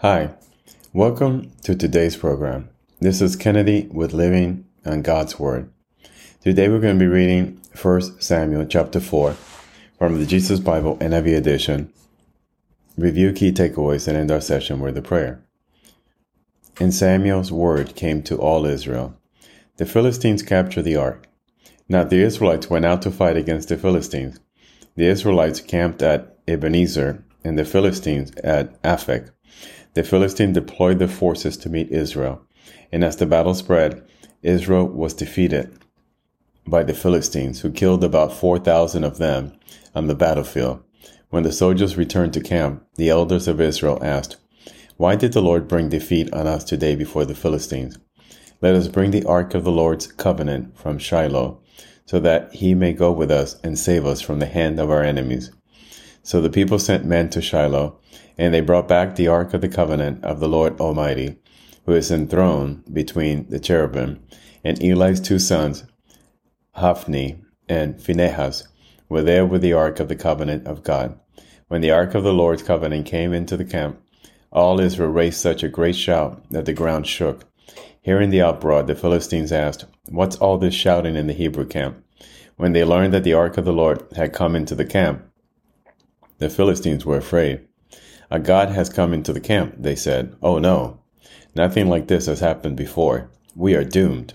Hi, welcome to today's program. This is Kennedy with Living on God's Word. Today we're going to be reading 1 Samuel chapter 4 from the Jesus Bible NIV edition. Review key takeaways and end our session with a prayer. And Samuel's word came to all Israel. The Philistines captured the ark. Now the Israelites went out to fight against the Philistines. The Israelites camped at Ebenezer and the Philistines at Aphek. The Philistines deployed their forces to meet Israel, and as the battle spread, Israel was defeated by the Philistines, who killed about 4,000 of them on the battlefield. When the soldiers returned to camp, the elders of Israel asked, Why did the Lord bring defeat on us today before the Philistines? Let us bring the ark of the Lord's covenant from Shiloh, so that he may go with us and save us from the hand of our enemies. So the people sent men to Shiloh, and they brought back the ark of the covenant of the Lord Almighty, who is enthroned between the cherubim, and Eli's two sons, Hophni and Phinehas, were there with the ark of the covenant of God. When the ark of the Lord's covenant came into the camp, all Israel raised such a great shout that the ground shook. Hearing the uproar, the Philistines asked, What's all this shouting in the Hebrew camp? When they learned that the ark of the Lord had come into the camp, the Philistines were afraid. A God has come into the camp, they said. Oh no, nothing like this has happened before. We are doomed.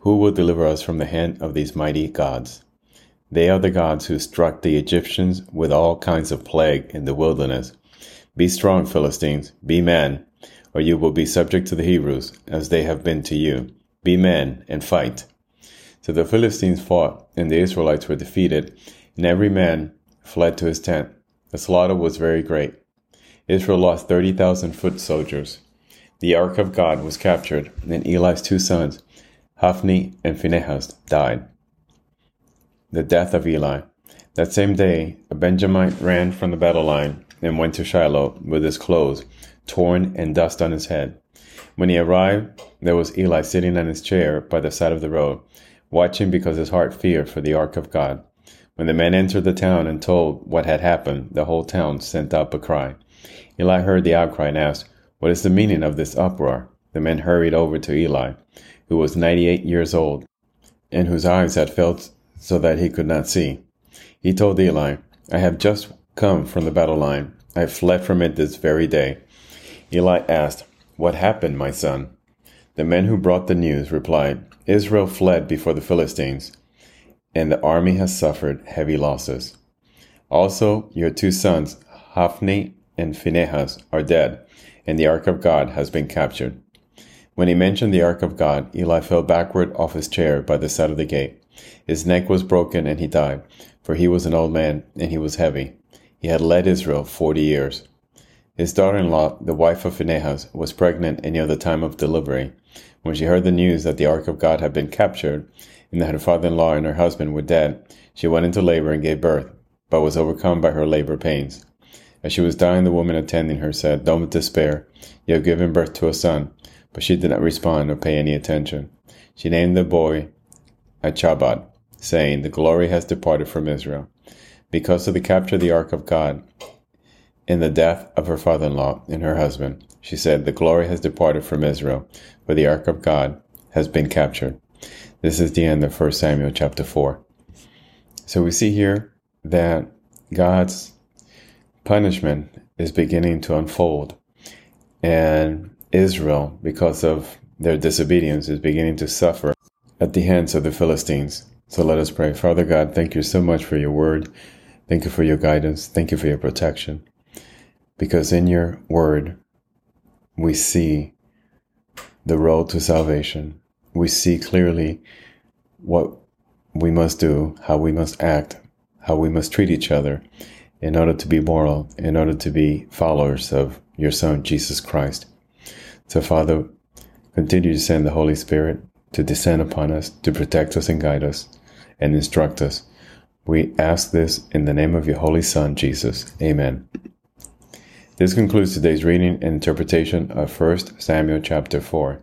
Who will deliver us from the hand of these mighty gods? They are the gods who struck the Egyptians with all kinds of plague in the wilderness. Be strong, Philistines, be men, or you will be subject to the Hebrews, as they have been to you. Be men and fight. So the Philistines fought, and the Israelites were defeated, and every man fled to his tent. The slaughter was very great. Israel lost 30,000 foot soldiers. The ark of God was captured, and Eli's two sons, Hophni and Phinehas, died. The death of Eli. That same day, a Benjamite ran from the battle line and went to Shiloh with his clothes torn and dust on his head. When he arrived, there was Eli sitting on his chair by the side of the road, watching because his heart feared for the ark of God. When the men entered the town and told what had happened, the whole town sent up a cry. Eli heard the outcry and asked, What is the meaning of this uproar? The men hurried over to Eli, who was ninety eight years old, and whose eyes had failed so that he could not see. He told Eli, I have just come from the battle line. I fled from it this very day. Eli asked, What happened, my son? The men who brought the news replied, Israel fled before the Philistines and the army has suffered heavy losses. Also, your two sons, Hophni and Phinehas, are dead, and the ark of God has been captured. When he mentioned the ark of God, Eli fell backward off his chair by the side of the gate. His neck was broken and he died, for he was an old man and he was heavy. He had led Israel forty years. His daughter in law, the wife of Phinehas, was pregnant and near the time of delivery. When she heard the news that the ark of God had been captured, and that her father in law and her husband were dead, she went into labor and gave birth, but was overcome by her labor pains. As she was dying, the woman attending her said, Don't despair. You have given birth to a son. But she did not respond or pay any attention. She named the boy Ichabod, saying, The glory has departed from Israel. Because of the capture of the ark of God and the death of her father in law and her husband, she said, The glory has departed from Israel, for the ark of God has been captured. This is the end of 1 Samuel chapter 4. So we see here that God's punishment is beginning to unfold. And Israel, because of their disobedience, is beginning to suffer at the hands of the Philistines. So let us pray. Father God, thank you so much for your word. Thank you for your guidance. Thank you for your protection. Because in your word, we see the road to salvation we see clearly what we must do, how we must act, how we must treat each other in order to be moral, in order to be followers of your Son, Jesus Christ. So, Father, continue to send the Holy Spirit to descend upon us, to protect us and guide us and instruct us. We ask this in the name of your Holy Son, Jesus. Amen. This concludes today's reading and interpretation of 1 Samuel chapter 4.